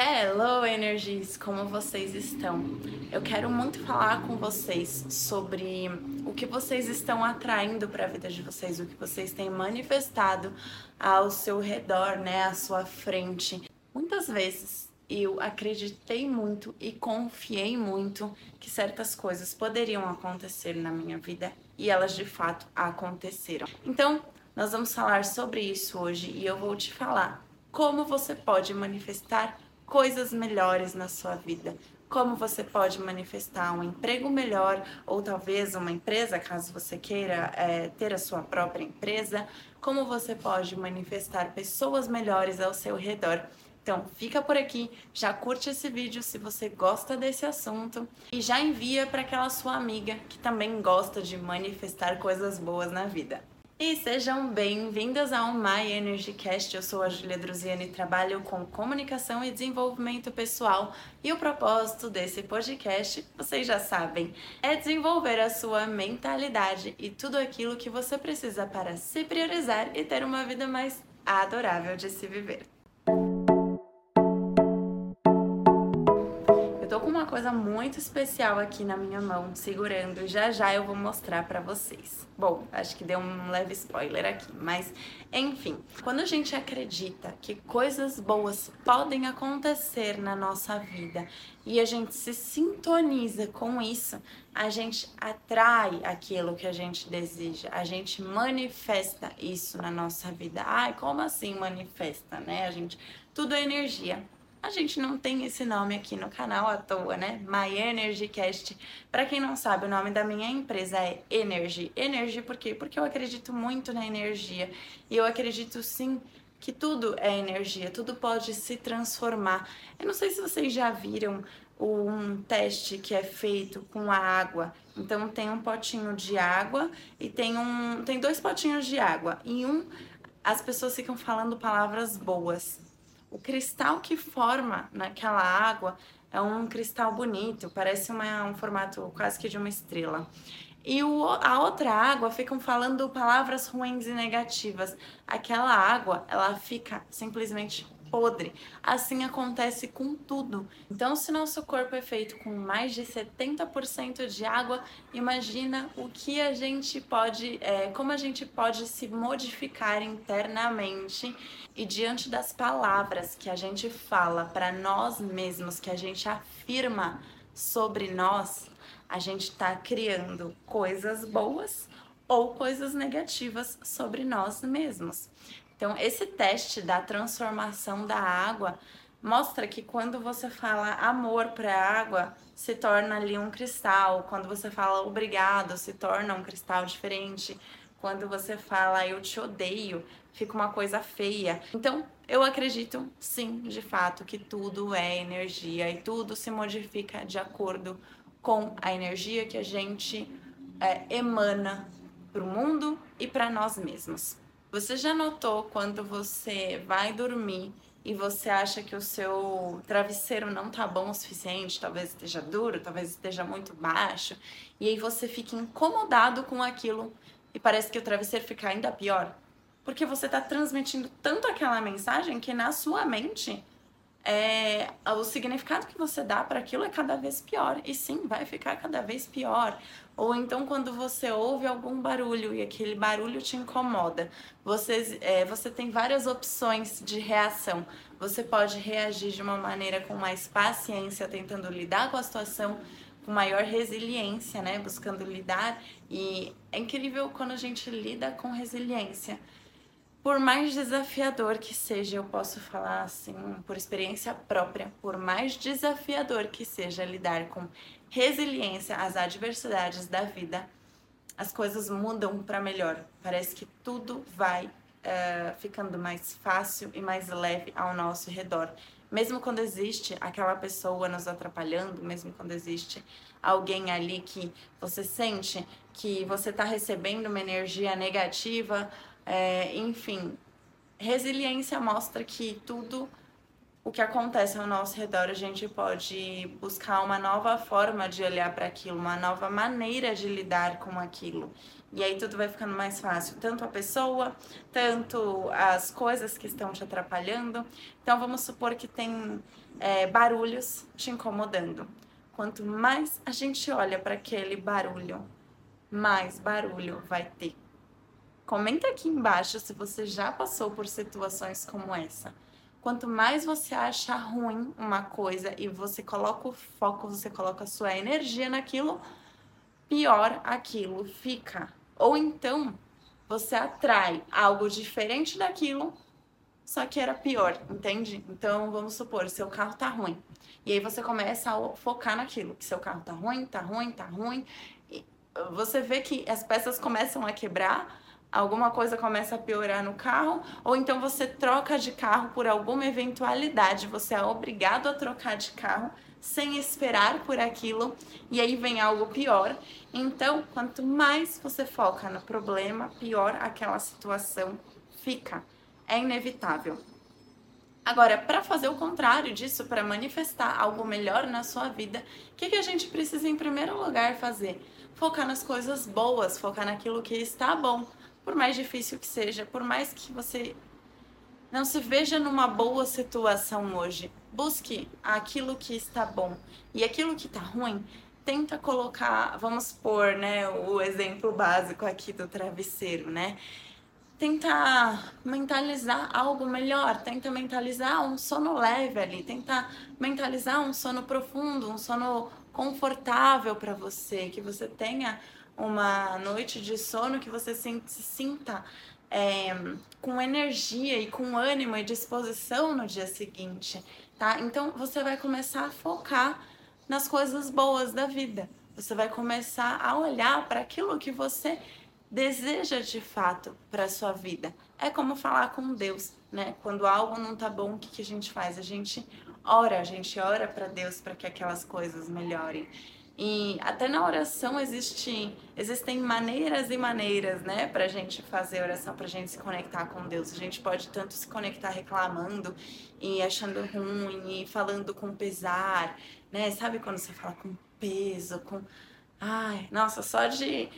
Hello, Energies! Como vocês estão? Eu quero muito falar com vocês sobre o que vocês estão atraindo para a vida de vocês, o que vocês têm manifestado ao seu redor, né, à sua frente. Muitas vezes eu acreditei muito e confiei muito que certas coisas poderiam acontecer na minha vida e elas de fato aconteceram. Então, nós vamos falar sobre isso hoje e eu vou te falar como você pode manifestar coisas melhores na sua vida. Como você pode manifestar um emprego melhor ou talvez uma empresa, caso você queira é, ter a sua própria empresa. Como você pode manifestar pessoas melhores ao seu redor. Então, fica por aqui, já curte esse vídeo se você gosta desse assunto e já envia para aquela sua amiga que também gosta de manifestar coisas boas na vida. E sejam bem-vindas ao My Energy Cast. Eu sou a Julia Druziani e trabalho com comunicação e desenvolvimento pessoal. E o propósito desse podcast, vocês já sabem, é desenvolver a sua mentalidade e tudo aquilo que você precisa para se priorizar e ter uma vida mais adorável de se viver. Coisa muito especial aqui na minha mão, segurando. Já já eu vou mostrar para vocês. Bom, acho que deu um leve spoiler aqui, mas enfim, quando a gente acredita que coisas boas podem acontecer na nossa vida e a gente se sintoniza com isso, a gente atrai aquilo que a gente deseja, a gente manifesta isso na nossa vida. Ai, como assim manifesta, né? A gente tudo é energia. A gente não tem esse nome aqui no canal à toa, né? My Energy Cast. Para quem não sabe, o nome da minha empresa é Energy. Energy por quê? Porque eu acredito muito na energia. E eu acredito sim que tudo é energia, tudo pode se transformar. Eu não sei se vocês já viram um teste que é feito com a água. Então tem um potinho de água e tem um tem dois potinhos de água. E um as pessoas ficam falando palavras boas o cristal que forma naquela água é um cristal bonito, parece uma, um formato quase que de uma estrela. E o, a outra água ficam falando palavras ruins e negativas. Aquela água, ela fica simplesmente podre. Assim acontece com tudo. Então, se nosso corpo é feito com mais de 70% de água, imagina o que a gente pode, é, como a gente pode se modificar internamente e diante das palavras que a gente fala para nós mesmos, que a gente afirma sobre nós, a gente está criando coisas boas ou coisas negativas sobre nós mesmos. Então, esse teste da transformação da água mostra que quando você fala amor para a água, se torna ali um cristal. Quando você fala obrigado, se torna um cristal diferente. Quando você fala eu te odeio, fica uma coisa feia. Então, eu acredito sim, de fato, que tudo é energia e tudo se modifica de acordo com a energia que a gente é, emana para o mundo e para nós mesmos. Você já notou quando você vai dormir e você acha que o seu travesseiro não tá bom o suficiente, talvez esteja duro, talvez esteja muito baixo, e aí você fica incomodado com aquilo e parece que o travesseiro fica ainda pior? Porque você tá transmitindo tanto aquela mensagem que na sua mente é, o significado que você dá para aquilo é cada vez pior. E sim, vai ficar cada vez pior. Ou então, quando você ouve algum barulho e aquele barulho te incomoda, você, é, você tem várias opções de reação. Você pode reagir de uma maneira com mais paciência, tentando lidar com a situação, com maior resiliência, né? Buscando lidar. E é incrível quando a gente lida com resiliência por mais desafiador que seja, eu posso falar assim, por experiência própria, por mais desafiador que seja lidar com resiliência às adversidades da vida, as coisas mudam para melhor. Parece que tudo vai uh, ficando mais fácil e mais leve ao nosso redor. Mesmo quando existe aquela pessoa nos atrapalhando, mesmo quando existe alguém ali que você sente que você está recebendo uma energia negativa, é, enfim, resiliência mostra que tudo, o que acontece ao nosso redor, a gente pode buscar uma nova forma de olhar para aquilo, uma nova maneira de lidar com aquilo. E aí tudo vai ficando mais fácil, tanto a pessoa, tanto as coisas que estão te atrapalhando. Então vamos supor que tem é, barulhos te incomodando. Quanto mais a gente olha para aquele barulho, mais barulho vai ter. Comenta aqui embaixo se você já passou por situações como essa. Quanto mais você acha ruim uma coisa e você coloca o foco, você coloca a sua energia naquilo, pior aquilo fica. Ou então você atrai algo diferente daquilo, só que era pior, entende? Então vamos supor, seu carro tá ruim. E aí você começa a focar naquilo, que seu carro tá ruim, tá ruim, tá ruim. E você vê que as peças começam a quebrar, alguma coisa começa a piorar no carro, ou então você troca de carro por alguma eventualidade, você é obrigado a trocar de carro sem esperar por aquilo e aí vem algo pior. Então, quanto mais você foca no problema, pior aquela situação fica. É inevitável. Agora, para fazer o contrário disso, para manifestar algo melhor na sua vida, o que, que a gente precisa em primeiro lugar fazer? Focar nas coisas boas, focar naquilo que está bom por mais difícil que seja, por mais que você não se veja numa boa situação hoje, busque aquilo que está bom e aquilo que está ruim. Tenta colocar, vamos pôr, né, o exemplo básico aqui do travesseiro, né? Tenta mentalizar algo melhor, tenta mentalizar um sono leve ali, tenta mentalizar um sono profundo, um sono confortável para você, que você tenha uma noite de sono que você se sinta é, com energia e com ânimo e disposição no dia seguinte, tá? Então você vai começar a focar nas coisas boas da vida. Você vai começar a olhar para aquilo que você deseja de fato para sua vida. É como falar com Deus, né? Quando algo não tá bom, o que, que a gente faz? A gente ora, a gente ora para Deus para que aquelas coisas melhorem. E até na oração existe, existem maneiras e maneiras, né, pra gente fazer oração, pra gente se conectar com Deus. A gente pode tanto se conectar reclamando e achando ruim e falando com pesar, né? Sabe quando você fala com peso, com. Ai, nossa, só de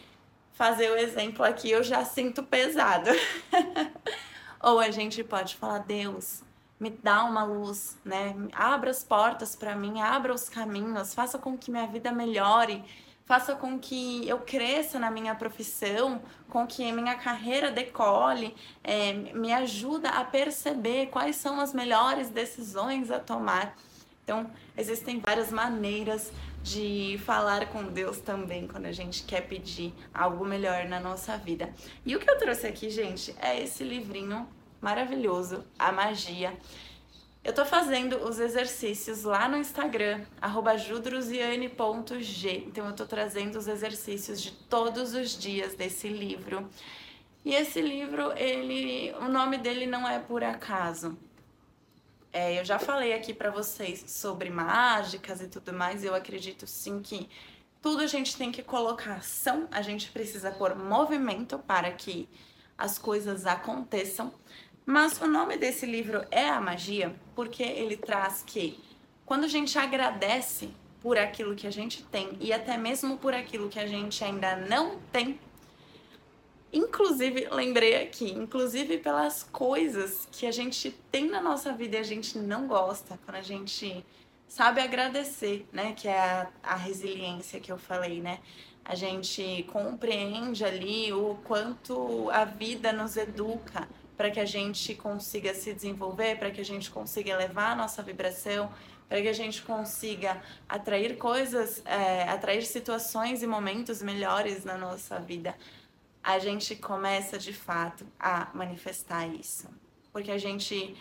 fazer o exemplo aqui eu já sinto pesado. Ou a gente pode falar, Deus, me dá uma luz, né? Abra as portas para mim, abra os caminhos, faça com que minha vida melhore, faça com que eu cresça na minha profissão, com que minha carreira decole, é, me ajuda a perceber quais são as melhores decisões a tomar. Então, existem várias maneiras de falar com Deus também quando a gente quer pedir algo melhor na nossa vida. E o que eu trouxe aqui, gente, é esse livrinho maravilhoso, a magia. Eu tô fazendo os exercícios lá no Instagram, judrusiane.g. Então eu tô trazendo os exercícios de todos os dias desse livro. E esse livro, ele, o nome dele não é por acaso. É, eu já falei aqui para vocês sobre mágicas e tudo mais. Eu acredito sim que tudo a gente tem que colocar ação, a gente precisa pôr movimento para que as coisas aconteçam. Mas o nome desse livro é a magia porque ele traz que quando a gente agradece por aquilo que a gente tem e até mesmo por aquilo que a gente ainda não tem, inclusive, lembrei aqui, inclusive pelas coisas que a gente tem na nossa vida e a gente não gosta, quando a gente sabe agradecer, né, que é a, a resiliência que eu falei, né? A gente compreende ali o quanto a vida nos educa para que a gente consiga se desenvolver, para que a gente consiga elevar a nossa vibração, para que a gente consiga atrair coisas, é, atrair situações e momentos melhores na nossa vida, a gente começa de fato a manifestar isso. Porque a gente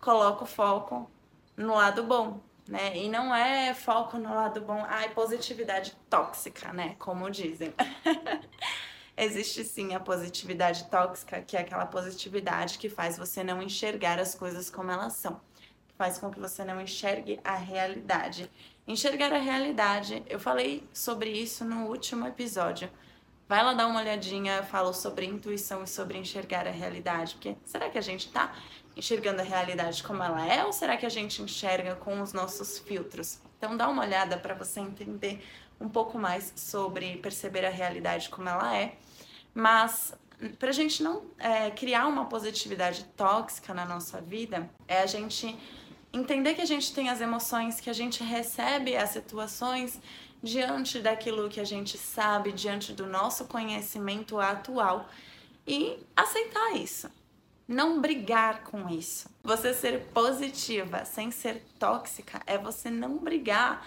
coloca o foco no lado bom, né? E não é foco no lado bom, ai, positividade tóxica, né? Como dizem. existe sim a positividade tóxica, que é aquela positividade que faz você não enxergar as coisas como elas são, que faz com que você não enxergue a realidade. Enxergar a realidade, eu falei sobre isso no último episódio, Vai lá dar uma olhadinha, eu falo sobre intuição e sobre enxergar a realidade, porque será que a gente tá enxergando a realidade como ela é ou será que a gente enxerga com os nossos filtros? Então dá uma olhada para você entender um pouco mais sobre perceber a realidade como ela é. Mas para a gente não é, criar uma positividade tóxica na nossa vida, é a gente entender que a gente tem as emoções, que a gente recebe as situações diante daquilo que a gente sabe, diante do nosso conhecimento atual e aceitar isso. Não brigar com isso. Você ser positiva sem ser tóxica é você não brigar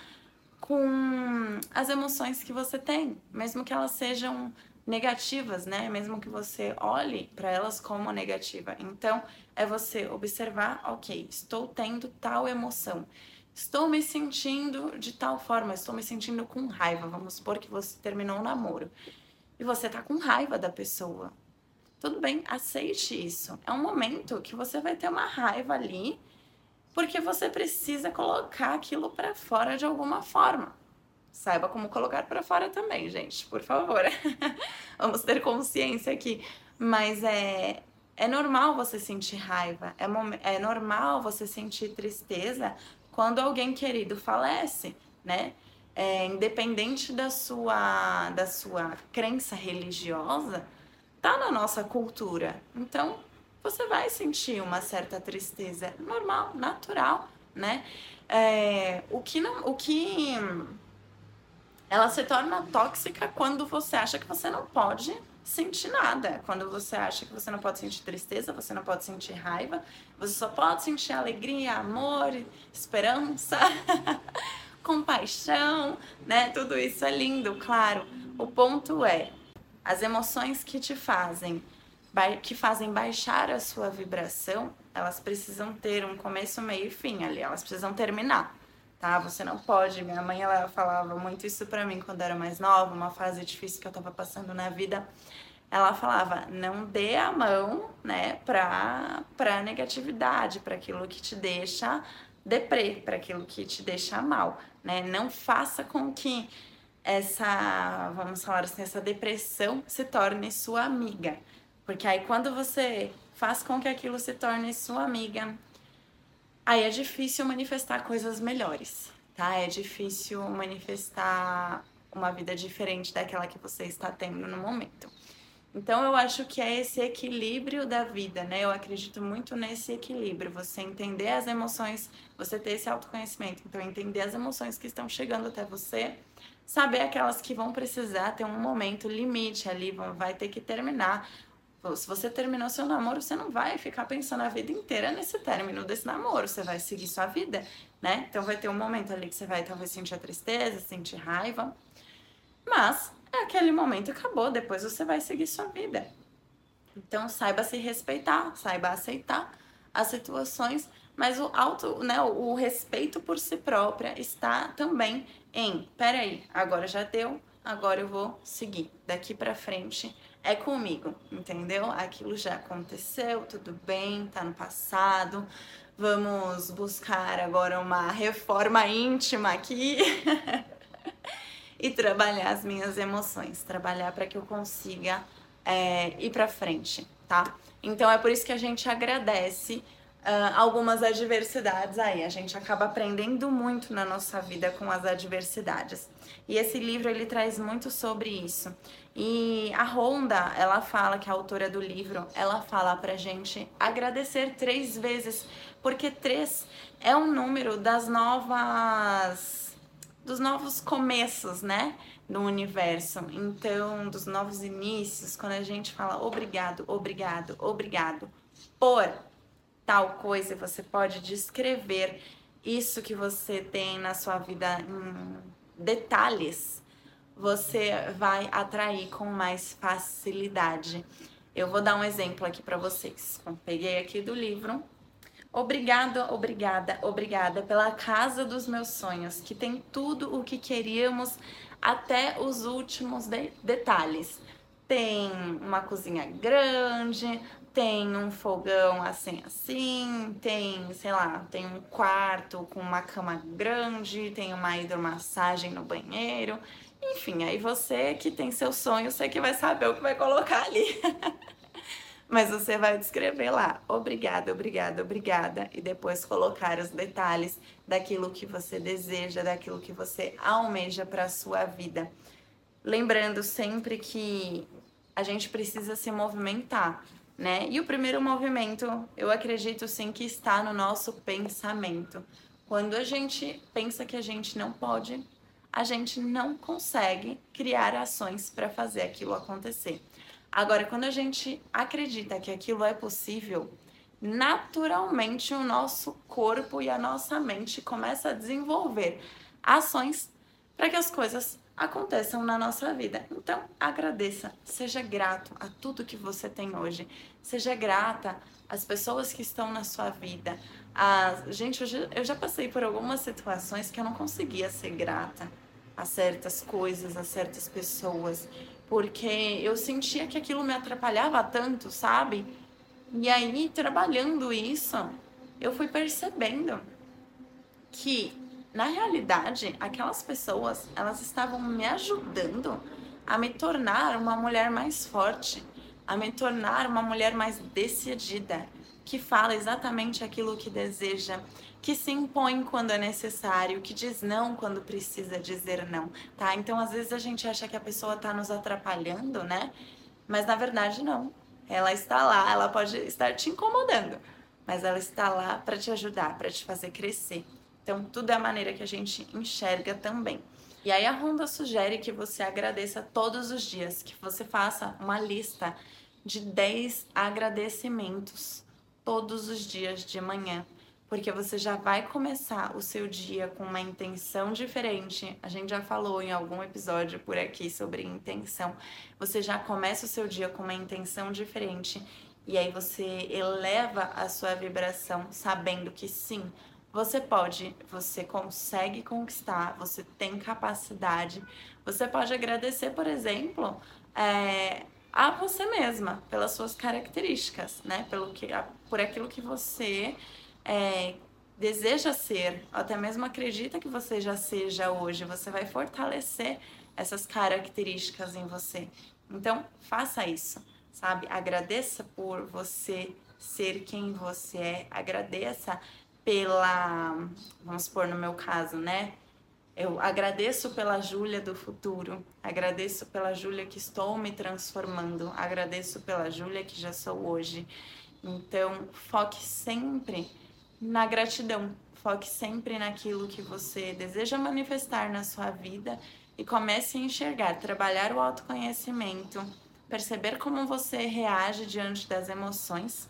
com as emoções que você tem, mesmo que elas sejam negativas, né? Mesmo que você olhe para elas como negativa. Então, é você observar, ok, estou tendo tal emoção. Estou me sentindo de tal forma, estou me sentindo com raiva. Vamos supor que você terminou um namoro. E você tá com raiva da pessoa. Tudo bem, aceite isso. É um momento que você vai ter uma raiva ali, porque você precisa colocar aquilo para fora de alguma forma saiba como colocar para fora também, gente, por favor. Vamos ter consciência aqui. Mas é, é normal você sentir raiva, é, é normal você sentir tristeza quando alguém querido falece, né? É, independente da sua, da sua crença religiosa, tá na nossa cultura. Então, você vai sentir uma certa tristeza normal, natural, né? É, o que não, o que ela se torna tóxica quando você acha que você não pode sentir nada. Quando você acha que você não pode sentir tristeza, você não pode sentir raiva, você só pode sentir alegria, amor, esperança, compaixão, né? Tudo isso é lindo, claro. O ponto é, as emoções que te fazem que fazem baixar a sua vibração, elas precisam ter um começo, meio e fim ali, elas precisam terminar tá? Você não pode. Minha mãe ela falava muito isso para mim quando era mais nova, uma fase difícil que eu tava passando na vida. Ela falava: "Não dê a mão, né, pra para negatividade, para aquilo que te deixa deprê, para aquilo que te deixa mal, né? Não faça com que essa, vamos falar assim, essa depressão se torne sua amiga. Porque aí quando você faz com que aquilo se torne sua amiga, Aí é difícil manifestar coisas melhores, tá? É difícil manifestar uma vida diferente daquela que você está tendo no momento. Então eu acho que é esse equilíbrio da vida, né? Eu acredito muito nesse equilíbrio, você entender as emoções, você ter esse autoconhecimento, então entender as emoções que estão chegando até você, saber aquelas que vão precisar ter um momento limite ali, vai ter que terminar, se você terminou seu namoro, você não vai ficar pensando a vida inteira nesse término desse namoro. Você vai seguir sua vida, né? Então vai ter um momento ali que você vai talvez sentir a tristeza, sentir raiva. Mas é aquele momento acabou, depois você vai seguir sua vida. Então saiba se respeitar, saiba aceitar as situações, mas o auto, né, o respeito por si própria está também em, peraí, agora já deu, agora eu vou seguir. Daqui para frente é comigo, entendeu? Aquilo já aconteceu, tudo bem, tá no passado. Vamos buscar agora uma reforma íntima aqui e trabalhar as minhas emoções, trabalhar para que eu consiga é, ir para frente, tá? Então é por isso que a gente agradece uh, algumas adversidades aí. A gente acaba aprendendo muito na nossa vida com as adversidades. E esse livro ele traz muito sobre isso. E a Honda, ela fala que a autora do livro, ela fala pra gente agradecer três vezes, porque três é um número das novas dos novos começos, né, no universo. Então, dos novos inícios, quando a gente fala obrigado, obrigado, obrigado por tal coisa, você pode descrever isso que você tem na sua vida em detalhes, você vai atrair com mais facilidade. Eu vou dar um exemplo aqui para vocês. Peguei aqui do livro. Obrigado, obrigada, obrigada pela casa dos meus sonhos, que tem tudo o que queríamos até os últimos de detalhes. Tem uma cozinha grande, tem um fogão assim, assim, tem, sei lá, tem um quarto com uma cama grande, tem uma hidromassagem no banheiro. Enfim, aí você que tem seu sonho, você que vai saber o que vai colocar ali. Mas você vai descrever lá, obrigada, obrigada, obrigada, e depois colocar os detalhes daquilo que você deseja, daquilo que você almeja para a sua vida. Lembrando sempre que a gente precisa se movimentar, né? E o primeiro movimento, eu acredito sim que está no nosso pensamento. Quando a gente pensa que a gente não pode, a gente não consegue criar ações para fazer aquilo acontecer. Agora, quando a gente acredita que aquilo é possível, naturalmente o nosso corpo e a nossa mente começa a desenvolver ações para que as coisas aconteçam na nossa vida. Então, agradeça, seja grato a tudo que você tem hoje. Seja grata às pessoas que estão na sua vida. A... Gente, eu já, eu já passei por algumas situações que eu não conseguia ser grata a certas coisas, a certas pessoas, porque eu sentia que aquilo me atrapalhava tanto, sabe? E aí, trabalhando isso, eu fui percebendo que, na realidade, aquelas pessoas, elas estavam me ajudando a me tornar uma mulher mais forte, a me tornar uma mulher mais decidida, que fala exatamente aquilo que deseja, que se impõe quando é necessário, que diz não quando precisa dizer não, tá? Então, às vezes a gente acha que a pessoa tá nos atrapalhando, né? Mas na verdade não. Ela está lá, ela pode estar te incomodando, mas ela está lá para te ajudar, para te fazer crescer. Então, tudo é a maneira que a gente enxerga também. E aí a Ronda sugere que você agradeça todos os dias, que você faça uma lista de 10 agradecimentos todos os dias de manhã porque você já vai começar o seu dia com uma intenção diferente. A gente já falou em algum episódio por aqui sobre intenção. Você já começa o seu dia com uma intenção diferente e aí você eleva a sua vibração sabendo que sim, você pode, você consegue conquistar, você tem capacidade. Você pode agradecer, por exemplo, é, a você mesma pelas suas características, né? Pelo que, por aquilo que você é, deseja ser, até mesmo acredita que você já seja hoje, você vai fortalecer essas características em você. Então, faça isso, sabe? Agradeça por você ser quem você é, agradeça pela, vamos pôr no meu caso, né? Eu agradeço pela Júlia do futuro, agradeço pela Júlia que estou me transformando, agradeço pela Júlia que já sou hoje. Então, foque sempre na gratidão. Foque sempre naquilo que você deseja manifestar na sua vida e comece a enxergar, trabalhar o autoconhecimento, perceber como você reage diante das emoções,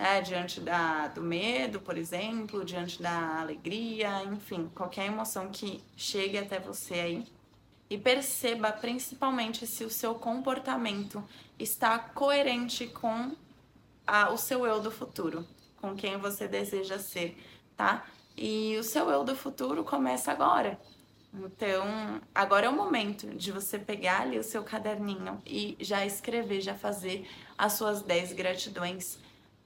né? diante da, do medo, por exemplo, diante da alegria, enfim, qualquer emoção que chegue até você aí. E perceba principalmente se o seu comportamento está coerente com a, o seu eu do futuro com quem você deseja ser, tá? E o seu eu do futuro começa agora. Então, agora é o momento de você pegar ali o seu caderninho e já escrever, já fazer as suas 10 gratidões.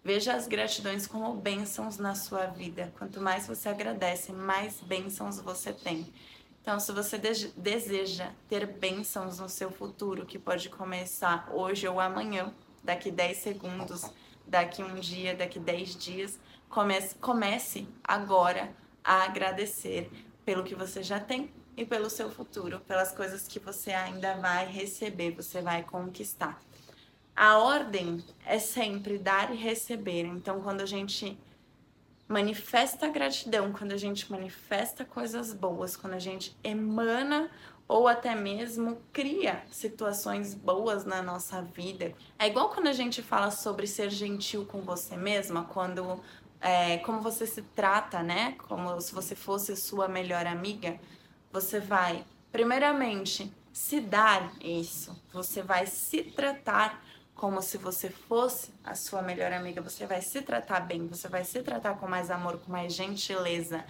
Veja as gratidões como bênçãos na sua vida. Quanto mais você agradece, mais bênçãos você tem. Então, se você deseja ter bênçãos no seu futuro, que pode começar hoje ou amanhã, daqui 10 segundos, daqui um dia, daqui 10 dias. Comece, comece agora a agradecer pelo que você já tem e pelo seu futuro, pelas coisas que você ainda vai receber, você vai conquistar. A ordem é sempre dar e receber. Então, quando a gente manifesta gratidão, quando a gente manifesta coisas boas, quando a gente emana ou até mesmo cria situações boas na nossa vida. É igual quando a gente fala sobre ser gentil com você mesma, quando é, como você se trata, né? Como se você fosse sua melhor amiga, você vai, primeiramente, se dar isso. Você vai se tratar como se você fosse a sua melhor amiga. Você vai se tratar bem, você vai se tratar com mais amor, com mais gentileza.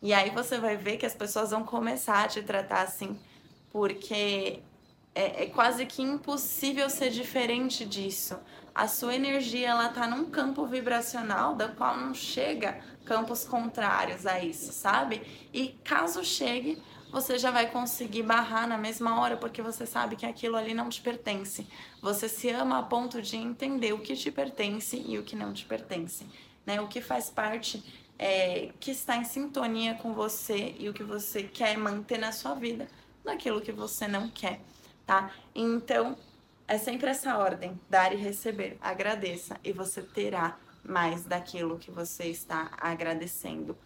E aí você vai ver que as pessoas vão começar a te tratar assim, porque é, é quase que impossível ser diferente disso. a sua energia ela tá num campo vibracional da qual não chega campos contrários a isso, sabe? E caso chegue, você já vai conseguir barrar na mesma hora, porque você sabe que aquilo ali não te pertence. Você se ama a ponto de entender o que te pertence e o que não te pertence, né? O que faz parte é, que está em sintonia com você e o que você quer manter na sua vida, daquilo que você não quer, tá? Então, é sempre essa ordem: dar e receber. Agradeça e você terá mais daquilo que você está agradecendo.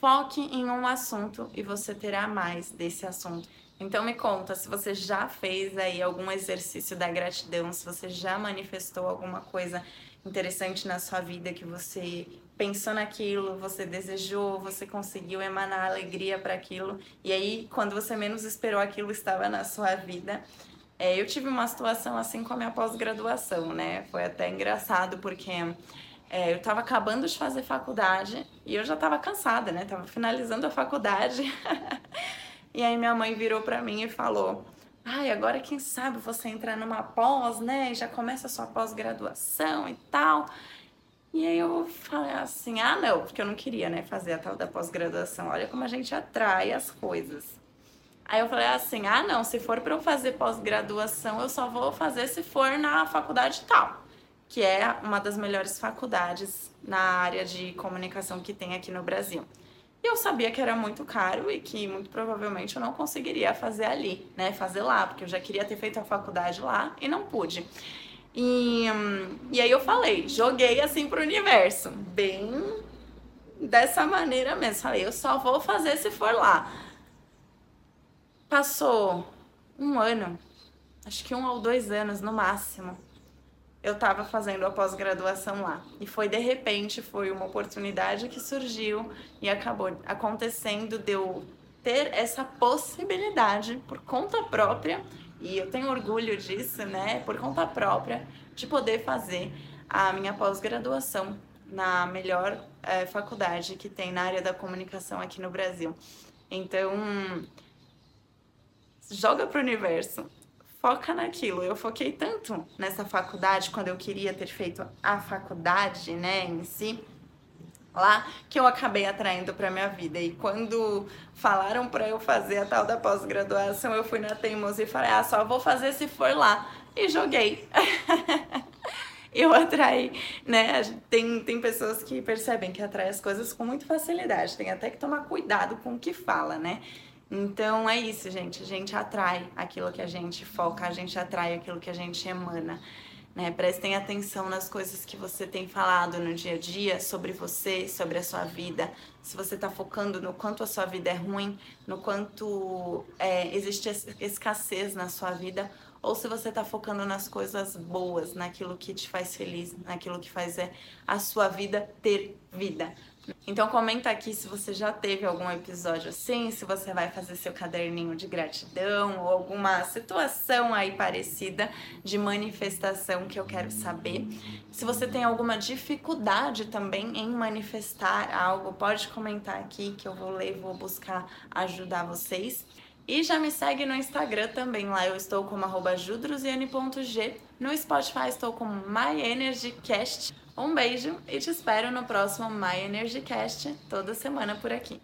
Foque em um assunto e você terá mais desse assunto. Então me conta se você já fez aí algum exercício da gratidão, se você já manifestou alguma coisa interessante na sua vida que você pensou naquilo, você desejou, você conseguiu emanar alegria para aquilo e aí quando você menos esperou aquilo estava na sua vida. É, eu tive uma situação assim com a minha pós-graduação, né? Foi até engraçado porque é, eu estava acabando de fazer faculdade e eu já estava cansada, né? Tava finalizando a faculdade. e aí minha mãe virou para mim e falou: "Ai, agora quem sabe você entrar numa pós, né? E já começa a sua pós-graduação e tal". E aí eu falei assim: "Ah, não, porque eu não queria, né, fazer a tal da pós-graduação. Olha como a gente atrai as coisas". Aí eu falei assim: "Ah, não, se for para eu fazer pós-graduação, eu só vou fazer se for na faculdade tal" que é uma das melhores faculdades na área de comunicação que tem aqui no Brasil. E eu sabia que era muito caro e que muito provavelmente eu não conseguiria fazer ali, né? Fazer lá, porque eu já queria ter feito a faculdade lá e não pude. E, e aí eu falei, joguei assim pro universo, bem dessa maneira mesmo. Falei, eu só vou fazer se for lá. Passou um ano, acho que um ou dois anos no máximo eu estava fazendo a pós-graduação lá. E foi de repente, foi uma oportunidade que surgiu e acabou acontecendo de eu ter essa possibilidade por conta própria, e eu tenho orgulho disso, né, por conta própria, de poder fazer a minha pós-graduação na melhor é, faculdade que tem na área da comunicação aqui no Brasil. Então, joga pro universo foca naquilo. Eu foquei tanto nessa faculdade, quando eu queria ter feito a faculdade, né, em si, lá, que eu acabei atraindo para minha vida. E quando falaram para eu fazer a tal da pós-graduação, eu fui na teimosia e falei: "Ah, só vou fazer se for lá". E joguei. eu atraí, né? Tem, tem pessoas que percebem que atrai as coisas com muita facilidade. Tem até que tomar cuidado com o que fala, né? Então é isso, gente. A gente atrai aquilo que a gente foca, a gente atrai aquilo que a gente emana. Né? Prestem atenção nas coisas que você tem falado no dia a dia sobre você, sobre a sua vida. Se você está focando no quanto a sua vida é ruim, no quanto é, existe escassez na sua vida, ou se você está focando nas coisas boas, naquilo que te faz feliz, naquilo que faz é, a sua vida ter vida. Então comenta aqui se você já teve algum episódio assim, se você vai fazer seu caderninho de gratidão ou alguma situação aí parecida de manifestação que eu quero saber. Se você tem alguma dificuldade também em manifestar algo, pode comentar aqui que eu vou ler, vou buscar ajudar vocês. E já me segue no Instagram também, lá eu estou como judruziane.g. No Spotify estou como MyEnergyCast. Um beijo e te espero no próximo My Energy Cast toda semana por aqui.